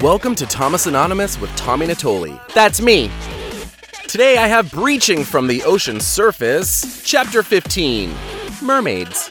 Welcome to Thomas Anonymous with Tommy Natoli. That's me. Today I have Breaching from the Ocean Surface, Chapter 15 Mermaids.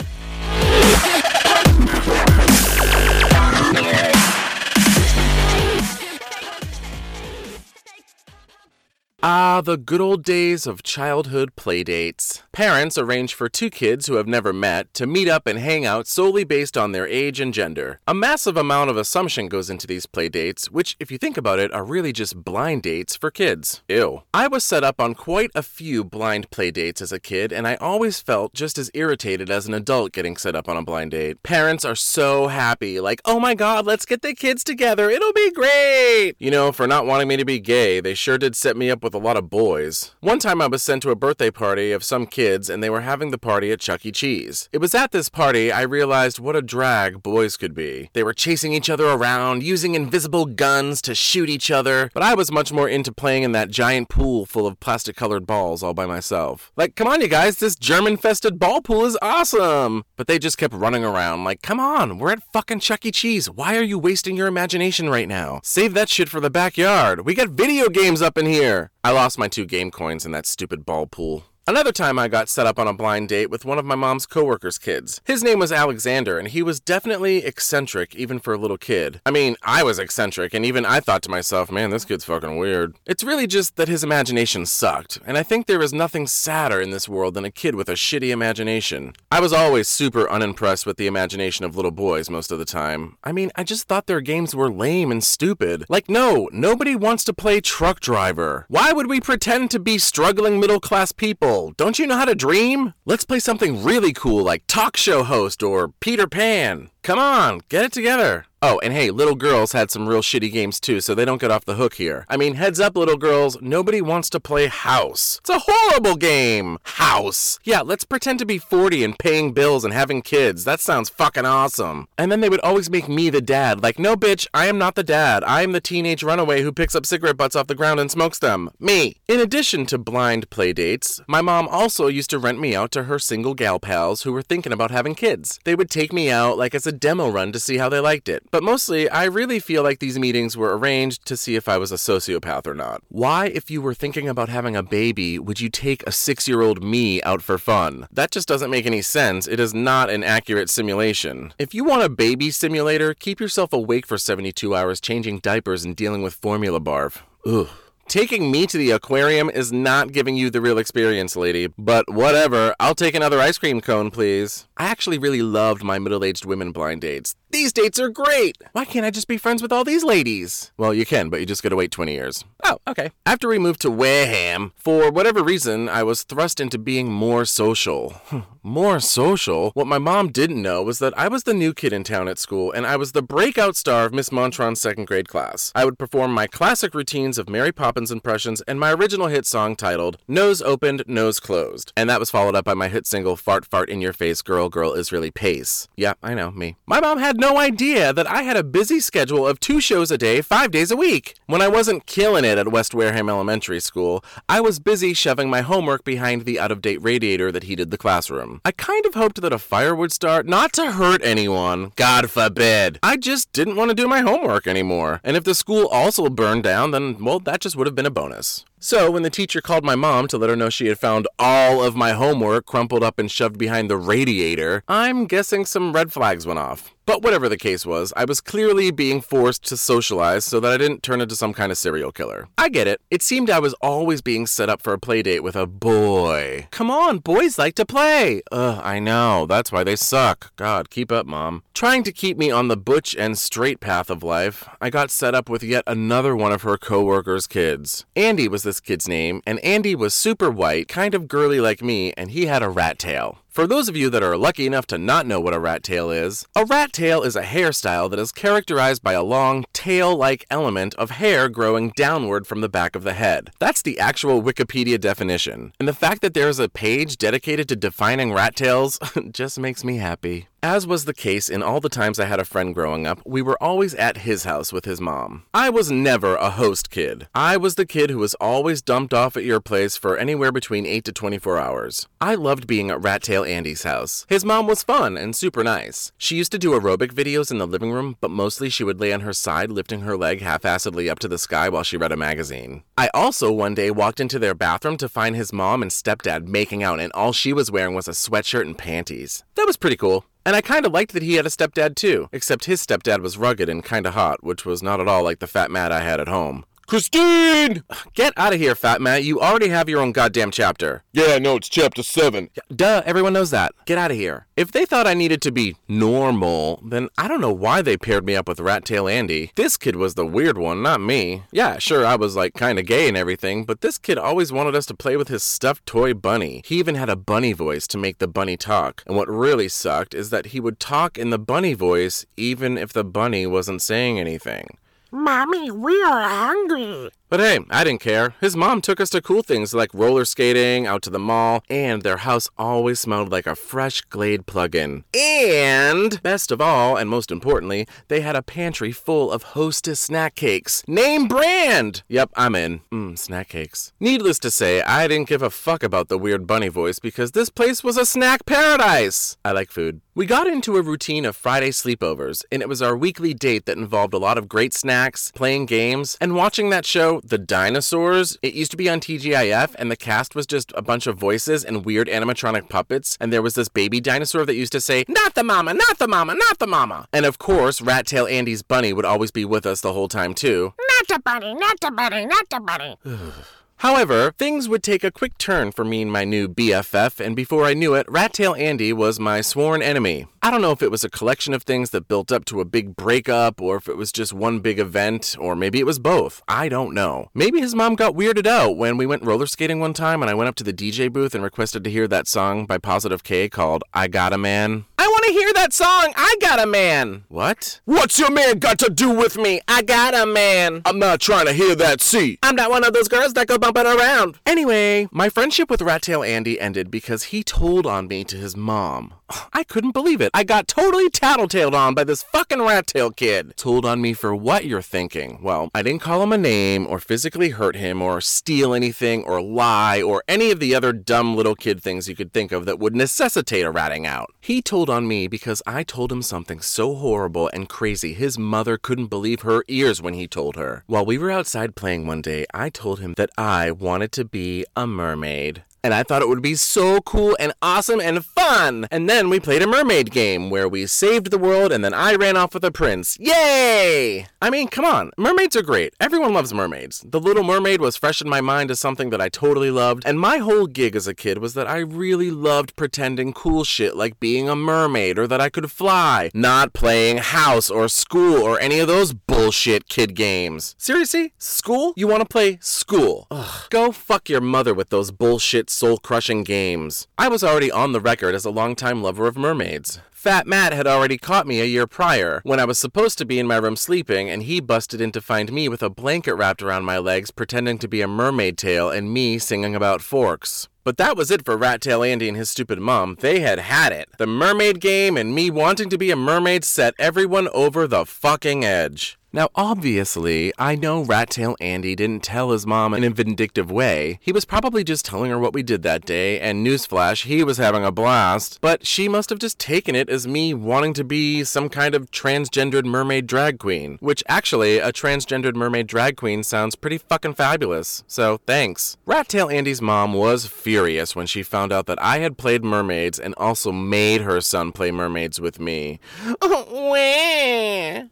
Ah, the good old days of childhood playdates. Parents arrange for two kids who have never met to meet up and hang out solely based on their age and gender. A massive amount of assumption goes into these playdates, which, if you think about it, are really just blind dates for kids. Ew. I was set up on quite a few blind playdates as a kid, and I always felt just as irritated as an adult getting set up on a blind date. Parents are so happy, like, oh my god, let's get the kids together, it'll be great! You know, for not wanting me to be gay, they sure did set me up with a lot of boys. One time I was sent to a birthday party of some kids and they were having the party at Chuck E. Cheese. It was at this party I realized what a drag boys could be. They were chasing each other around, using invisible guns to shoot each other, but I was much more into playing in that giant pool full of plastic colored balls all by myself. Like, come on, you guys, this germ infested ball pool is awesome! But they just kept running around, like, come on, we're at fucking Chuck E. Cheese. Why are you wasting your imagination right now? Save that shit for the backyard. We got video games up in here. I lost my two game coins in that stupid ball pool. Another time I got set up on a blind date with one of my mom's coworkers' kids. His name was Alexander, and he was definitely eccentric, even for a little kid. I mean, I was eccentric, and even I thought to myself, man, this kid's fucking weird. It's really just that his imagination sucked, and I think there is nothing sadder in this world than a kid with a shitty imagination. I was always super unimpressed with the imagination of little boys most of the time. I mean, I just thought their games were lame and stupid. Like, no, nobody wants to play truck driver. Why would we pretend to be struggling middle class people? Don't you know how to dream? Let's play something really cool like talk show host or Peter Pan. Come on, get it together. Oh, and hey, little girls had some real shitty games too, so they don't get off the hook here. I mean, heads up, little girls, nobody wants to play House. It's a horrible game. House. Yeah, let's pretend to be 40 and paying bills and having kids. That sounds fucking awesome. And then they would always make me the dad. Like, no, bitch, I am not the dad. I am the teenage runaway who picks up cigarette butts off the ground and smokes them. Me. In addition to blind play dates, my mom also used to rent me out to her single gal pals who were thinking about having kids. They would take me out like as a demo run to see how they liked it. But mostly, I really feel like these meetings were arranged to see if I was a sociopath or not. Why, if you were thinking about having a baby, would you take a six year old me out for fun? That just doesn't make any sense. It is not an accurate simulation. If you want a baby simulator, keep yourself awake for 72 hours changing diapers and dealing with formula barf. Ugh. Taking me to the aquarium is not giving you the real experience, lady. But whatever, I'll take another ice cream cone, please. I actually really loved my middle aged women blind dates. These dates are great! Why can't I just be friends with all these ladies? Well, you can, but you just gotta wait 20 years. Oh, okay. After we moved to Wareham, for whatever reason, I was thrust into being more social. Hmm, more social? What my mom didn't know was that I was the new kid in town at school, and I was the breakout star of Miss Montron's second grade class. I would perform my classic routines of Mary Poppins impressions and my original hit song titled Nose Opened, Nose Closed. And that was followed up by my hit single Fart Fart in Your Face Girl Girl Israeli Pace. Yeah, I know, me. My mom had no idea that I had a busy schedule of two shows a day, five days a week. When I wasn't killing it at West Wareham Elementary School, I was busy shoving my homework behind the out of date radiator that heated the classroom. I kind of hoped that a fire would start, not to hurt anyone, God forbid. I just didn't want to do my homework anymore. And if the school also burned down, then, well, that just would have been a bonus. So, when the teacher called my mom to let her know she had found all of my homework crumpled up and shoved behind the radiator, I'm guessing some red flags went off. But whatever the case was, I was clearly being forced to socialize so that I didn't turn into some kind of serial killer. I get it. It seemed I was always being set up for a play date with a boy. Come on, boys like to play. Ugh, I know. That's why they suck. God, keep up, mom. Trying to keep me on the butch and straight path of life, I got set up with yet another one of her coworkers' kids. Andy was this kid's name, and Andy was super white, kind of girly like me, and he had a rat tail. For those of you that are lucky enough to not know what a rat tail is, a rat tail is a hairstyle that is characterized by a long tail like element of hair growing downward from the back of the head. That's the actual Wikipedia definition. And the fact that there is a page dedicated to defining rat tails just makes me happy. As was the case in all the times I had a friend growing up, we were always at his house with his mom. I was never a host kid. I was the kid who was always dumped off at your place for anywhere between 8 to 24 hours. I loved being at Rat Tail Andy's house. His mom was fun and super nice. She used to do aerobic videos in the living room, but mostly she would lay on her side, lifting her leg half assedly up to the sky while she read a magazine. I also one day walked into their bathroom to find his mom and stepdad making out, and all she was wearing was a sweatshirt and panties. That was pretty cool. And I kind of liked that he had a stepdad too, except his stepdad was rugged and kind of hot, which was not at all like the fat Matt I had at home. Christine! Get out of here, fat Matt. You already have your own goddamn chapter. Yeah, no, it's chapter 7. Duh, everyone knows that. Get out of here. If they thought I needed to be normal, then I don't know why they paired me up with Rat Tail Andy. This kid was the weird one, not me. Yeah, sure, I was like kinda gay and everything, but this kid always wanted us to play with his stuffed toy bunny. He even had a bunny voice to make the bunny talk. And what really sucked is that he would talk in the bunny voice even if the bunny wasn't saying anything. Mommy, we are hungry. But hey, I didn't care. His mom took us to cool things like roller skating, out to the mall, and their house always smelled like a fresh Glade plug-in. And best of all, and most importantly, they had a pantry full of Hostess snack cakes. Name brand! Yep, I'm in. Mmm, snack cakes. Needless to say, I didn't give a fuck about the weird bunny voice because this place was a snack paradise. I like food. We got into a routine of Friday sleepovers, and it was our weekly date that involved a lot of great snacks, playing games, and watching that show, The Dinosaurs. It used to be on TGIF, and the cast was just a bunch of voices and weird animatronic puppets, and there was this baby dinosaur that used to say, Not the mama, not the mama, not the mama. And of course, Rat Tail Andy's bunny would always be with us the whole time, too. Not the bunny, not the bunny, not the bunny. However, things would take a quick turn for me and my new BFF, and before I knew it, Rat Tail Andy was my sworn enemy. I don't know if it was a collection of things that built up to a big breakup, or if it was just one big event, or maybe it was both. I don't know. Maybe his mom got weirded out when we went roller skating one time and I went up to the DJ booth and requested to hear that song by Positive K called I Got a Man. Want to hear that song, I Got a Man! What? What's your man got to do with me? I got a man! I'm not trying to hear that C. I'm not one of those girls that go bumping around. Anyway, my friendship with Rat Tail Andy ended because he told on me to his mom. I couldn't believe it. I got totally tattletaled on by this fucking rat tail kid. Told on me for what you're thinking. Well, I didn't call him a name or physically hurt him or steal anything or lie or any of the other dumb little kid things you could think of that would necessitate a ratting out. He told on me because I told him something so horrible and crazy his mother couldn't believe her ears when he told her. While we were outside playing one day, I told him that I wanted to be a mermaid. And I thought it would be so cool and awesome and fun. And then we played a mermaid game where we saved the world and then I ran off with a prince. Yay! I mean, come on. Mermaids are great. Everyone loves mermaids. The Little Mermaid was fresh in my mind as something that I totally loved. And my whole gig as a kid was that I really loved pretending cool shit like being a mermaid or that I could fly, not playing house or school or any of those bullshit kid games. Seriously? School? You want to play school? Ugh. Go fuck your mother with those bullshit soul crushing games. I was already on the record as a longtime lover of mermaids. Fat Matt had already caught me a year prior, when I was supposed to be in my room sleeping, and he busted in to find me with a blanket wrapped around my legs, pretending to be a mermaid tail, and me singing about forks. But that was it for Rat Tail Andy and his stupid mom. They had had it. The mermaid game and me wanting to be a mermaid set everyone over the fucking edge. Now, obviously, I know Rat Tail Andy didn't tell his mom in a vindictive way. He was probably just telling her what we did that day, and newsflash, he was having a blast. But she must have just taken it as me wanting to be some kind of transgendered mermaid drag queen. Which, actually, a transgendered mermaid drag queen sounds pretty fucking fabulous. So, thanks. Rat Tail Andy's mom was furious when she found out that I had played mermaids and also made her son play mermaids with me.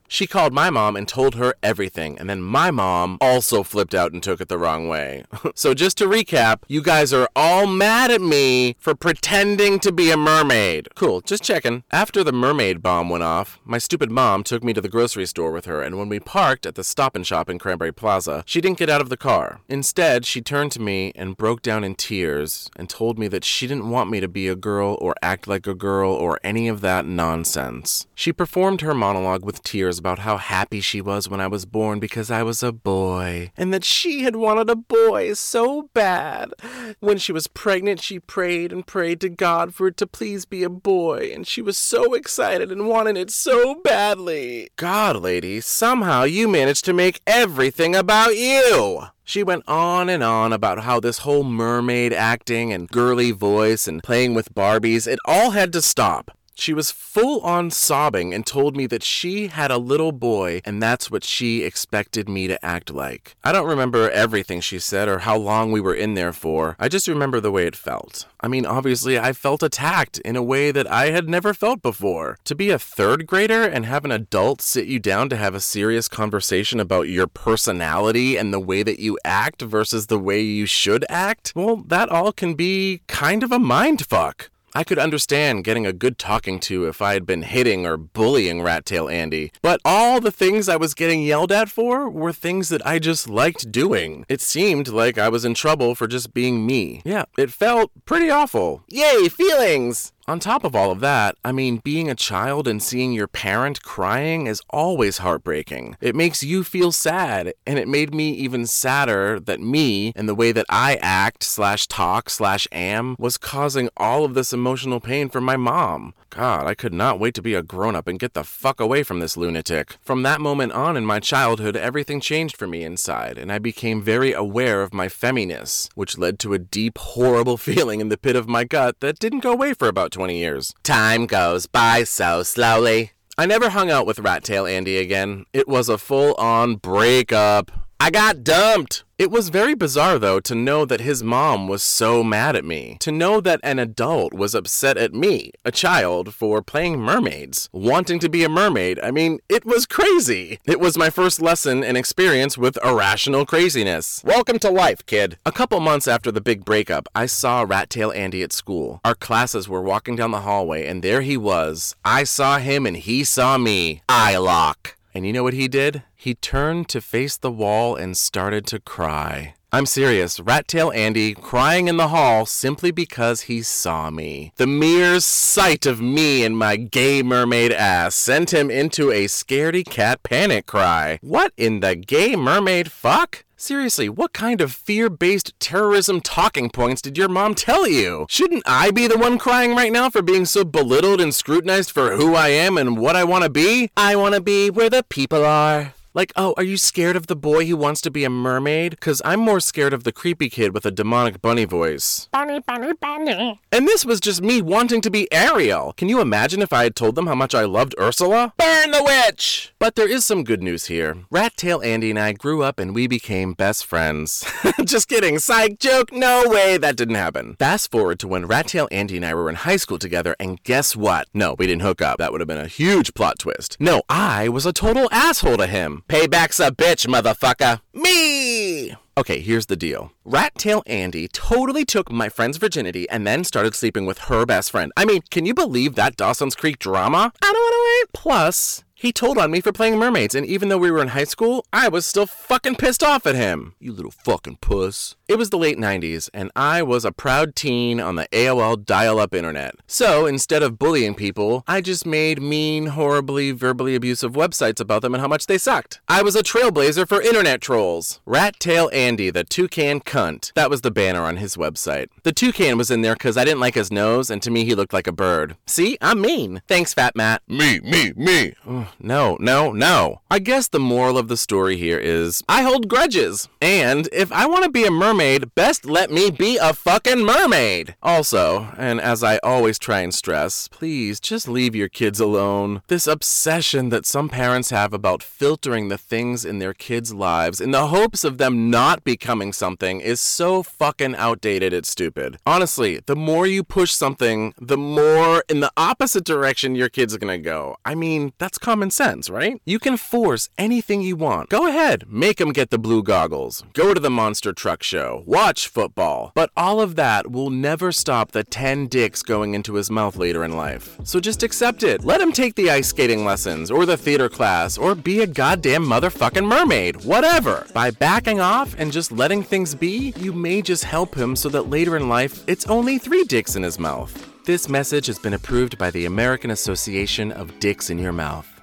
She called my mom and told her everything, and then my mom also flipped out and took it the wrong way. so, just to recap, you guys are all mad at me for pretending to be a mermaid. Cool, just checking. After the mermaid bomb went off, my stupid mom took me to the grocery store with her, and when we parked at the stop and shop in Cranberry Plaza, she didn't get out of the car. Instead, she turned to me and broke down in tears and told me that she didn't want me to be a girl or act like a girl or any of that nonsense. She performed her monologue with tears about how happy she was when I was born because I was a boy, and that she had wanted a boy so bad. When she was pregnant, she prayed and prayed to God for it to please be a boy, and she was so excited and wanted it so badly. God, lady, somehow you managed to make everything about you. She went on and on about how this whole mermaid acting and girly voice and playing with Barbies, it all had to stop. She was full on sobbing and told me that she had a little boy and that's what she expected me to act like. I don't remember everything she said or how long we were in there for. I just remember the way it felt. I mean, obviously, I felt attacked in a way that I had never felt before. To be a third grader and have an adult sit you down to have a serious conversation about your personality and the way that you act versus the way you should act, well, that all can be kind of a mind fuck. I could understand getting a good talking to if I had been hitting or bullying Rat Tail Andy, but all the things I was getting yelled at for were things that I just liked doing. It seemed like I was in trouble for just being me. Yeah, it felt pretty awful. Yay, feelings! On top of all of that, I mean, being a child and seeing your parent crying is always heartbreaking. It makes you feel sad, and it made me even sadder that me and the way that I act slash talk slash am was causing all of this emotional pain for my mom. God, I could not wait to be a grown up and get the fuck away from this lunatic. From that moment on in my childhood, everything changed for me inside, and I became very aware of my feminess, which led to a deep, horrible feeling in the pit of my gut that didn't go away for about 20 years. Time goes by so slowly. I never hung out with Rat Tail Andy again. It was a full on breakup. I got dumped. It was very bizarre, though, to know that his mom was so mad at me. To know that an adult was upset at me, a child, for playing mermaids, wanting to be a mermaid. I mean, it was crazy. It was my first lesson and experience with irrational craziness. Welcome to life, kid. A couple months after the big breakup, I saw Rat Tail Andy at school. Our classes were walking down the hallway, and there he was. I saw him, and he saw me. Eye lock. And you know what he did? He turned to face the wall and started to cry. I'm serious. Rat Tail Andy crying in the hall simply because he saw me. The mere sight of me and my gay mermaid ass sent him into a scaredy cat panic cry. What in the gay mermaid fuck? Seriously, what kind of fear based terrorism talking points did your mom tell you? Shouldn't I be the one crying right now for being so belittled and scrutinized for who I am and what I want to be? I want to be where the people are. Like, oh, are you scared of the boy who wants to be a mermaid? Because I'm more scared of the creepy kid with a demonic bunny voice. Bunny, bunny, bunny. And this was just me wanting to be Ariel. Can you imagine if I had told them how much I loved Ursula? Burn the witch! But there is some good news here. Rat Tail Andy and I grew up and we became best friends. just kidding. Psych joke. No way. That didn't happen. Fast forward to when Rat Tail Andy and I were in high school together, and guess what? No, we didn't hook up. That would have been a huge plot twist. No, I was a total asshole to him. Payback's a bitch, motherfucker. Me! Okay, here's the deal. Rat Tail Andy totally took my friend's virginity and then started sleeping with her best friend. I mean, can you believe that Dawson's Creek drama? I don't want to wait. Plus, he told on me for playing mermaids, and even though we were in high school, I was still fucking pissed off at him. You little fucking puss. It was the late 90s, and I was a proud teen on the AOL dial up internet. So instead of bullying people, I just made mean, horribly, verbally abusive websites about them and how much they sucked. I was a trailblazer for internet trolls. Rat Tail Andy, the toucan cunt. That was the banner on his website. The toucan was in there because I didn't like his nose, and to me he looked like a bird. See, I'm mean. Thanks, Fat Matt. Me, me, me. No, no, no. I guess the moral of the story here is I hold grudges. And if I want to be a mermaid, best let me be a fucking mermaid. Also, and as I always try and stress, please just leave your kids alone. This obsession that some parents have about filtering the things in their kids' lives in the hopes of them not becoming something is so fucking outdated, it's stupid. Honestly, the more you push something, the more in the opposite direction your kid's are gonna go. I mean, that's common common sense, right? You can force anything you want. Go ahead, make him get the blue goggles, go to the monster truck show, watch football. But all of that will never stop the 10 dicks going into his mouth later in life. So just accept it. Let him take the ice skating lessons, or the theater class, or be a goddamn motherfucking mermaid, whatever. By backing off and just letting things be, you may just help him so that later in life, it's only three dicks in his mouth. This message has been approved by the American Association of Dicks in Your Mouth.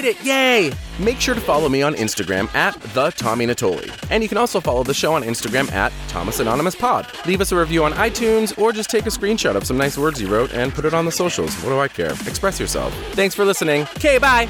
Did it! Yay! Make sure to follow me on Instagram at the Tommy Natoli. And you can also follow the show on Instagram at Thomas Anonymous Pod. Leave us a review on iTunes or just take a screenshot of some nice words you wrote and put it on the socials. What do I care? Express yourself. Thanks for listening. Okay, bye!